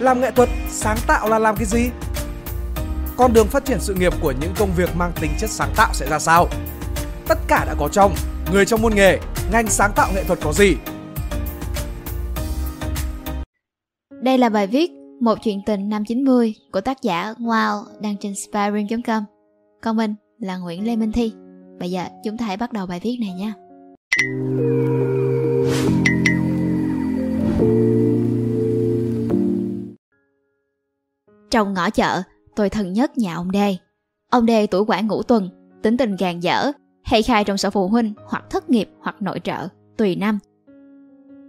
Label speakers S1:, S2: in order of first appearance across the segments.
S1: Làm nghệ thuật, sáng tạo là làm cái gì? Con đường phát triển sự nghiệp của những công việc mang tính chất sáng tạo sẽ ra sao? Tất cả đã có trong Người trong môn nghề, ngành sáng tạo nghệ thuật có gì?
S2: Đây là bài viết Một chuyện tình năm 90 của tác giả Wow đăng trên spiring.com. Còn mình là Nguyễn Lê Minh Thi. Bây giờ chúng ta hãy bắt đầu bài viết này nha. Trong ngõ chợ, tôi thân nhất nhà ông Đê. Ông Đê tuổi quản ngũ tuần, tính tình gàn dở, hay khai trong sở phụ huynh hoặc thất nghiệp hoặc nội trợ, tùy năm.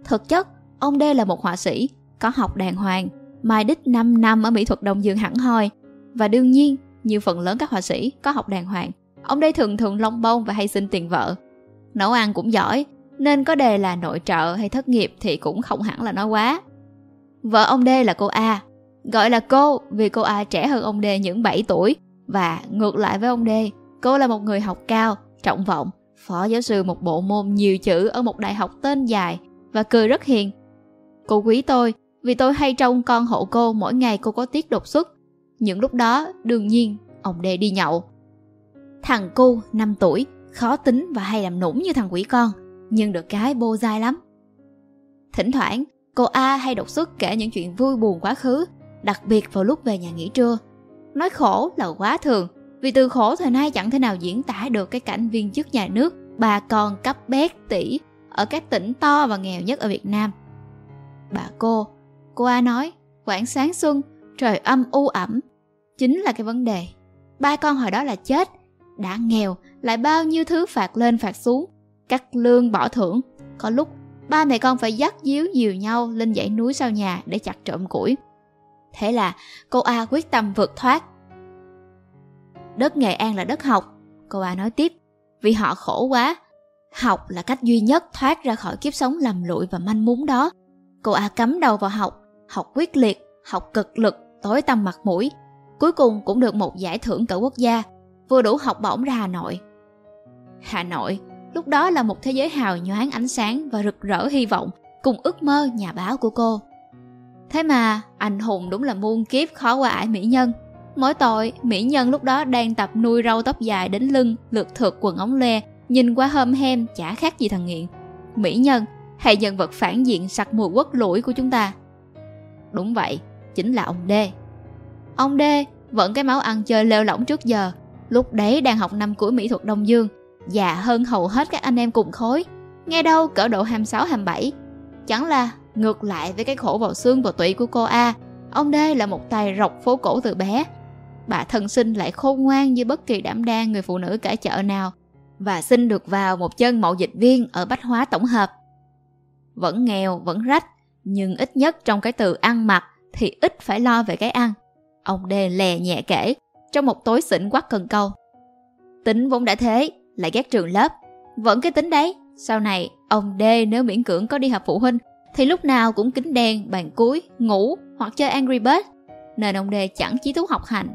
S2: Thực chất, ông Đê là một họa sĩ, có học đàng hoàng, mai đích 5 năm ở mỹ thuật Đông Dương hẳn hoi. Và đương nhiên, như phần lớn các họa sĩ có học đàng hoàng, ông Đê thường thường lông bông và hay xin tiền vợ. Nấu ăn cũng giỏi, nên có đề là nội trợ hay thất nghiệp thì cũng không hẳn là nói quá. Vợ ông Đê là cô A, gọi là cô vì cô A trẻ hơn ông Đê những 7 tuổi và ngược lại với ông Đê, cô là một người học cao, trọng vọng, phó giáo sư một bộ môn nhiều chữ ở một đại học tên dài và cười rất hiền. Cô quý tôi vì tôi hay trông con hộ cô mỗi ngày cô có tiết đột xuất. Những lúc đó, đương nhiên, ông Đê đi nhậu. Thằng cu, 5 tuổi, khó tính và hay làm nũng như thằng quỷ con, nhưng được cái bô dai lắm. Thỉnh thoảng, cô A hay đột xuất kể những chuyện vui buồn quá khứ, đặc biệt vào lúc về nhà nghỉ trưa. Nói khổ là quá thường, vì từ khổ thời nay chẳng thể nào diễn tả được cái cảnh viên chức nhà nước, bà con cấp bét tỷ ở các tỉnh to và nghèo nhất ở Việt Nam. Bà cô, cô A nói, khoảng sáng xuân, trời âm u ẩm, chính là cái vấn đề. Ba con hồi đó là chết, đã nghèo, lại bao nhiêu thứ phạt lên phạt xuống, cắt lương bỏ thưởng. Có lúc, ba mẹ con phải dắt díu dìu nhau lên dãy núi sau nhà để chặt trộm củi. Thế là cô A quyết tâm vượt thoát Đất Nghệ An là đất học, cô A nói tiếp, vì họ khổ quá. Học là cách duy nhất thoát ra khỏi kiếp sống lầm lụi và manh mún đó. Cô A cắm đầu vào học, học quyết liệt, học cực lực, tối tâm mặt mũi. Cuối cùng cũng được một giải thưởng cỡ quốc gia, vừa đủ học bổng ra Hà Nội. Hà Nội, lúc đó là một thế giới hào nhoáng ánh sáng và rực rỡ hy vọng, cùng ước mơ nhà báo của cô. Thế mà, anh hùng đúng là muôn kiếp khó qua ải mỹ nhân. Mỗi tội, mỹ nhân lúc đó đang tập nuôi râu tóc dài đến lưng, lượt thượt quần ống le, nhìn qua hôm hem chả khác gì thằng nghiện. Mỹ nhân, hay nhân vật phản diện sặc mùi quất lũi của chúng ta. Đúng vậy, chính là ông D. Ông D vẫn cái máu ăn chơi lêu lỏng trước giờ, lúc đấy đang học năm cuối mỹ thuật Đông Dương, già hơn hầu hết các anh em cùng khối, nghe đâu cỡ độ 26 27. Chẳng là ngược lại với cái khổ vào xương vào tủy của cô A, ông D là một tài rọc phố cổ từ bé, bà thân sinh lại khôn ngoan như bất kỳ đảm đang người phụ nữ cả chợ nào và xin được vào một chân mậu dịch viên ở Bách Hóa Tổng hợp. Vẫn nghèo, vẫn rách, nhưng ít nhất trong cái từ ăn mặc thì ít phải lo về cái ăn. Ông Đê lè nhẹ kể, trong một tối xỉn quắc cần câu. Tính vốn đã thế, lại ghét trường lớp. Vẫn cái tính đấy, sau này ông Đê nếu miễn cưỡng có đi học phụ huynh thì lúc nào cũng kính đen, bàn cuối, ngủ hoặc chơi Angry Birds. Nên ông Đê chẳng chí thú học hành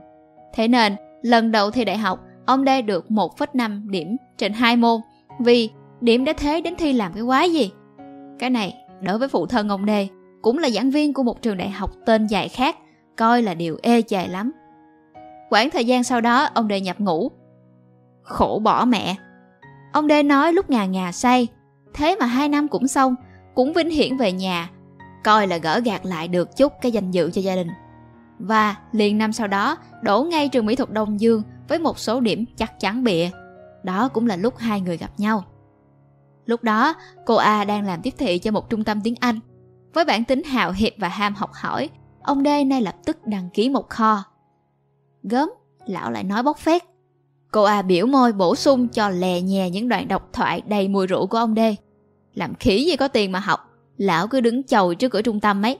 S2: Thế nên, lần đầu thi đại học, ông Đê được 1,5 điểm trên hai môn. Vì điểm đã thế đến thi làm cái quái gì? Cái này, đối với phụ thân ông Đê, cũng là giảng viên của một trường đại học tên dài khác, coi là điều ê chề lắm. Quãng thời gian sau đó, ông Đê nhập ngủ. Khổ bỏ mẹ. Ông Đê nói lúc ngà ngà say, thế mà hai năm cũng xong, cũng vinh hiển về nhà, coi là gỡ gạt lại được chút cái danh dự cho gia đình. Và liền năm sau đó, đổ ngay trường mỹ thuật Đông Dương với một số điểm chắc chắn bịa. Đó cũng là lúc hai người gặp nhau. Lúc đó, cô A đang làm tiếp thị cho một trung tâm tiếng Anh. Với bản tính hào hiệp và ham học hỏi, ông D nay lập tức đăng ký một kho. Gớm, lão lại nói bóc phét. Cô A biểu môi bổ sung cho lè nhè những đoạn độc thoại đầy mùi rượu của ông D. Làm khỉ gì có tiền mà học, lão cứ đứng chầu trước cửa trung tâm ấy.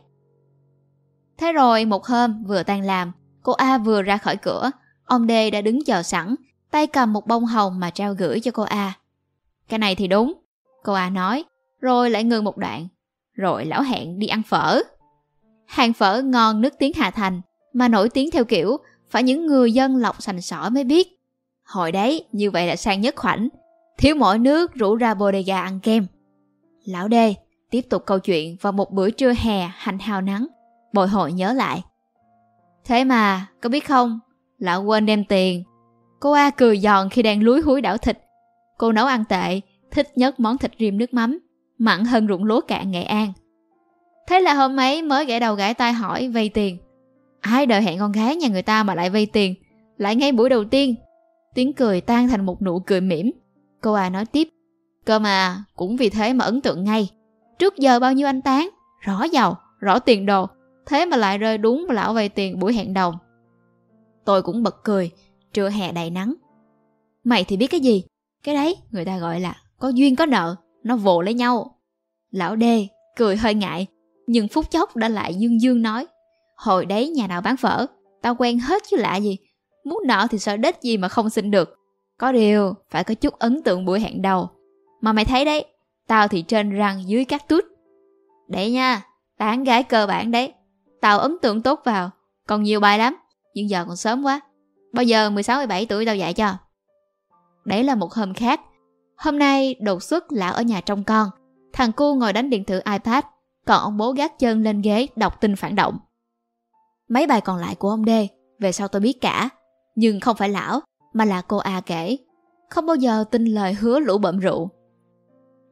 S2: Thế rồi một hôm vừa tan làm, cô A vừa ra khỏi cửa, ông D đã đứng chờ sẵn, tay cầm một bông hồng mà trao gửi cho cô A. Cái này thì đúng, cô A nói, rồi lại ngừng một đoạn. Rồi lão hẹn đi ăn phở. Hàng phở ngon nước tiếng Hà Thành, mà nổi tiếng theo kiểu phải những người dân lọc sành sỏi mới biết. Hồi đấy, như vậy là sang nhất khoảnh. Thiếu mỗi nước rủ ra bodega ăn kem. Lão đê tiếp tục câu chuyện vào một bữa trưa hè hành hào nắng bồi hồi nhớ lại. Thế mà, có biết không, lão quên đem tiền. Cô A cười giòn khi đang lúi húi đảo thịt. Cô nấu ăn tệ, thích nhất món thịt rim nước mắm, mặn hơn ruộng lúa cạn Nghệ An. Thế là hôm ấy mới gãy đầu gãy tai hỏi vay tiền. Ai đợi hẹn con gái nhà người ta mà lại vay tiền, lại ngay buổi đầu tiên. Tiếng cười tan thành một nụ cười mỉm. Cô A nói tiếp, cơ mà cũng vì thế mà ấn tượng ngay. Trước giờ bao nhiêu anh tán, rõ giàu, rõ tiền đồ, thế mà lại rơi đúng lão vay tiền buổi hẹn đầu. Tôi cũng bật cười, trưa hè đầy nắng. Mày thì biết cái gì? Cái đấy người ta gọi là có duyên có nợ, nó vồ lấy nhau. Lão đê cười hơi ngại, nhưng phút chốc đã lại dương dương nói. Hồi đấy nhà nào bán phở, tao quen hết chứ lạ gì. Muốn nợ thì sợ đết gì mà không xin được. Có điều, phải có chút ấn tượng buổi hẹn đầu. Mà mày thấy đấy, tao thì trên răng dưới các tút. Đấy nha, tán gái cơ bản đấy. Tao ấn tượng tốt vào, còn nhiều bài lắm, nhưng giờ còn sớm quá. Bao giờ 16-17 tuổi tao dạy cho. Đấy là một hôm khác. Hôm nay đột xuất lão ở nhà trong con. Thằng cu ngồi đánh điện tử iPad, còn ông bố gác chân lên ghế đọc tin phản động. Mấy bài còn lại của ông D, về sau tôi biết cả. Nhưng không phải lão, mà là cô A kể. Không bao giờ tin lời hứa lũ bậm rượu.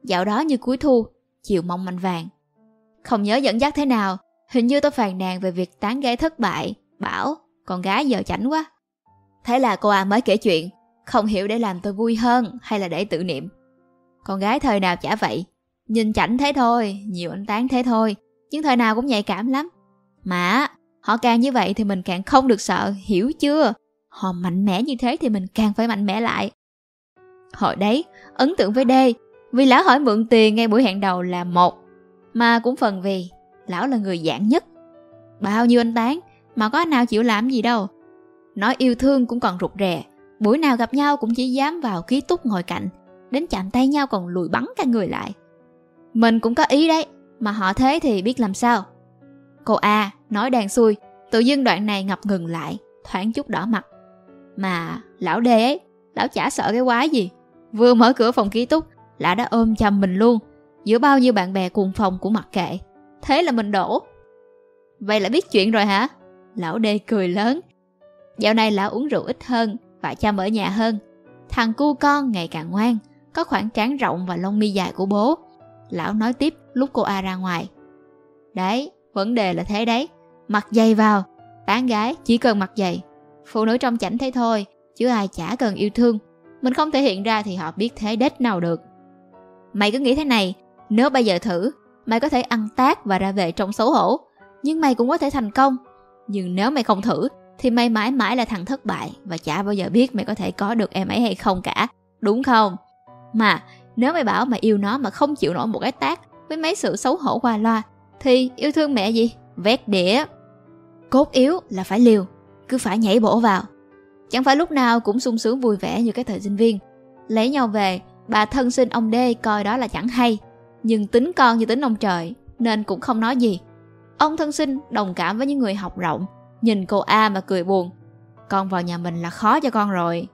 S2: Dạo đó như cuối thu, chiều mong manh vàng. Không nhớ dẫn dắt thế nào, hình như tôi phàn nàn về việc tán gái thất bại, bảo con gái giờ chảnh quá. Thế là cô A mới kể chuyện, không hiểu để làm tôi vui hơn hay là để tự niệm. Con gái thời nào chả vậy, nhìn chảnh thế thôi, nhiều anh tán thế thôi, nhưng thời nào cũng nhạy cảm lắm. Mà họ càng như vậy thì mình càng không được sợ, hiểu chưa? Họ mạnh mẽ như thế thì mình càng phải mạnh mẽ lại. Hồi đấy, ấn tượng với D, vì lão hỏi mượn tiền ngay buổi hẹn đầu là một, mà cũng phần vì lão là người giản nhất. Bao nhiêu anh tán, mà có anh nào chịu làm gì đâu. Nói yêu thương cũng còn rụt rè, buổi nào gặp nhau cũng chỉ dám vào ký túc ngồi cạnh, đến chạm tay nhau còn lùi bắn cả người lại. Mình cũng có ý đấy, mà họ thế thì biết làm sao. Cô A nói đàn xuôi tự dưng đoạn này ngập ngừng lại, thoáng chút đỏ mặt. Mà lão đê ấy, lão chả sợ cái quái gì. Vừa mở cửa phòng ký túc, lão đã ôm chầm mình luôn, giữa bao nhiêu bạn bè cùng phòng của mặc kệ. Thế là mình đổ. Vậy là biết chuyện rồi hả? Lão đê cười lớn. Dạo này lão uống rượu ít hơn và chăm ở nhà hơn. Thằng cu con ngày càng ngoan, có khoảng trán rộng và lông mi dài của bố. Lão nói tiếp lúc cô A ra ngoài. Đấy, vấn đề là thế đấy. Mặc dày vào, tán gái chỉ cần mặc dày. Phụ nữ trong chảnh thế thôi, chứ ai chả cần yêu thương. Mình không thể hiện ra thì họ biết thế đết nào được. Mày cứ nghĩ thế này, nếu bây giờ thử, mày có thể ăn tác và ra về trong xấu hổ. Nhưng mày cũng có thể thành công. Nhưng nếu mày không thử, thì mày mãi mãi là thằng thất bại và chả bao giờ biết mày có thể có được em ấy hay không cả. Đúng không? Mà nếu mày bảo mày yêu nó mà không chịu nổi một cái tác với mấy sự xấu hổ qua loa thì yêu thương mẹ gì? Vét đĩa. Cốt yếu là phải liều, cứ phải nhảy bổ vào. Chẳng phải lúc nào cũng sung sướng vui vẻ như cái thời sinh viên. Lấy nhau về, bà thân sinh ông đê coi đó là chẳng hay. Nhưng tính con như tính ông trời, nên cũng không nói gì. Ông thân sinh đồng cảm với những người học rộng, nhìn cô A mà cười buồn. Con vào nhà mình là khó cho con rồi.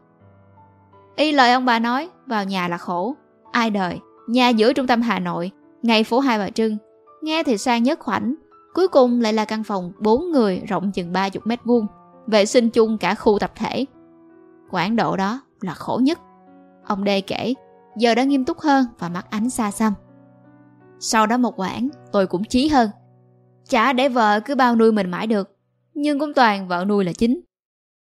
S2: Y lời ông bà nói, vào nhà là khổ. Ai đời, nhà giữa trung tâm Hà Nội, ngay phố Hai Bà Trưng. Nghe thì sang nhất khoảnh, cuối cùng lại là căn phòng 4 người rộng chừng 30 mét vuông, vệ sinh chung cả khu tập thể. Quảng độ đó là khổ nhất. Ông Đê kể, giờ đã nghiêm túc hơn và mắt ánh xa xăm. Sau đó một quãng, tôi cũng chí hơn. Chả để vợ cứ bao nuôi mình mãi được, nhưng cũng toàn vợ nuôi là chính.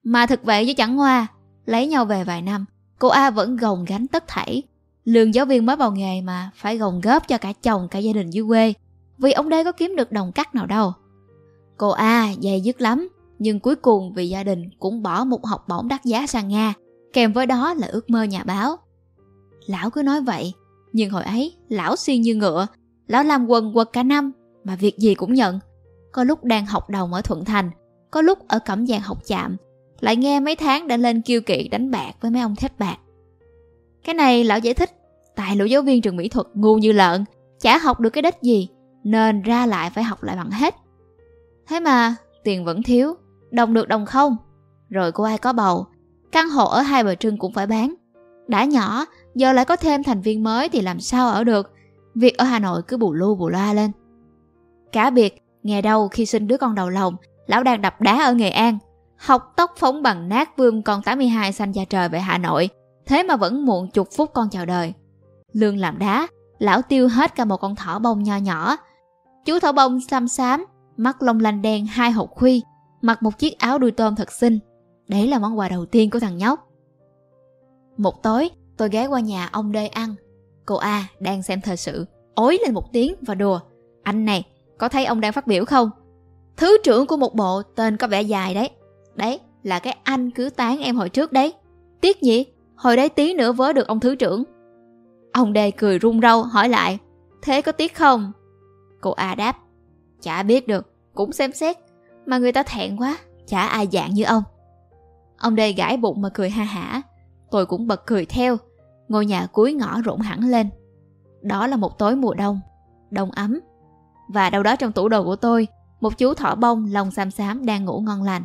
S2: Mà thực vậy chứ chẳng hoa, lấy nhau về vài năm, cô A vẫn gồng gánh tất thảy. Lương giáo viên mới vào nghề mà phải gồng góp cho cả chồng cả gia đình dưới quê, vì ông đây có kiếm được đồng cắt nào đâu. Cô A dày dứt lắm, nhưng cuối cùng vì gia đình cũng bỏ một học bổng đắt giá sang Nga, kèm với đó là ước mơ nhà báo. Lão cứ nói vậy, nhưng hồi ấy lão xuyên như ngựa, lão làm quần quật cả năm mà việc gì cũng nhận. Có lúc đang học đồng ở Thuận Thành, có lúc ở Cẩm Giang học chạm, lại nghe mấy tháng đã lên kiêu kỵ đánh bạc với mấy ông thép bạc. Cái này lão giải thích, tại lũ giáo viên trường mỹ thuật ngu như lợn, chả học được cái đích gì, nên ra lại phải học lại bằng hết. Thế mà, tiền vẫn thiếu, đồng được đồng không. Rồi cô ai có bầu, căn hộ ở hai bờ trưng cũng phải bán. Đã nhỏ, giờ lại có thêm thành viên mới thì làm sao ở được. Việc ở Hà Nội cứ bù lu bù loa lên. Cả biệt, Nghe đâu khi sinh đứa con đầu lòng, lão đang đập đá ở Nghệ An, học tóc phóng bằng nát vương con 82 xanh da trời về Hà Nội, thế mà vẫn muộn chục phút con chào đời. Lương làm đá, lão tiêu hết cả một con thỏ bông nho nhỏ. Chú thỏ bông xăm xám, mắt lông lanh đen hai hột khuy, mặc một chiếc áo đuôi tôm thật xinh. Đấy là món quà đầu tiên của thằng nhóc. Một tối, tôi ghé qua nhà ông Đê ăn. Cô A đang xem thời sự, ối lên một tiếng và đùa. Anh này, có thấy ông đang phát biểu không? Thứ trưởng của một bộ tên có vẻ dài đấy. Đấy, là cái anh cứ tán em hồi trước đấy. Tiếc nhỉ, Hồi đấy tí nữa vớ được ông thứ trưởng. Ông Đê cười run râu hỏi lại, thế có tiếc không? Cô A đáp, chả biết được, cũng xem xét, mà người ta thẹn quá, chả ai dạng như ông. Ông Đê gãi bụng mà cười ha hả, tôi cũng bật cười theo, ngôi nhà cuối ngõ rộn hẳn lên. Đó là một tối mùa đông, đông ấm. Và đâu đó trong tủ đồ của tôi, một chú thỏ bông lông xám xám đang ngủ ngon lành.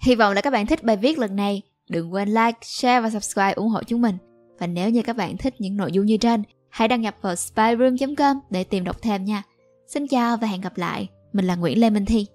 S2: Hy vọng là các bạn thích bài viết lần này. Đừng quên like, share và subscribe ủng hộ chúng mình. Và nếu như các bạn thích những nội dung như trên, hãy đăng nhập vào spyroom.com để tìm đọc thêm nha. Xin chào và hẹn gặp lại. Mình là Nguyễn Lê Minh Thi.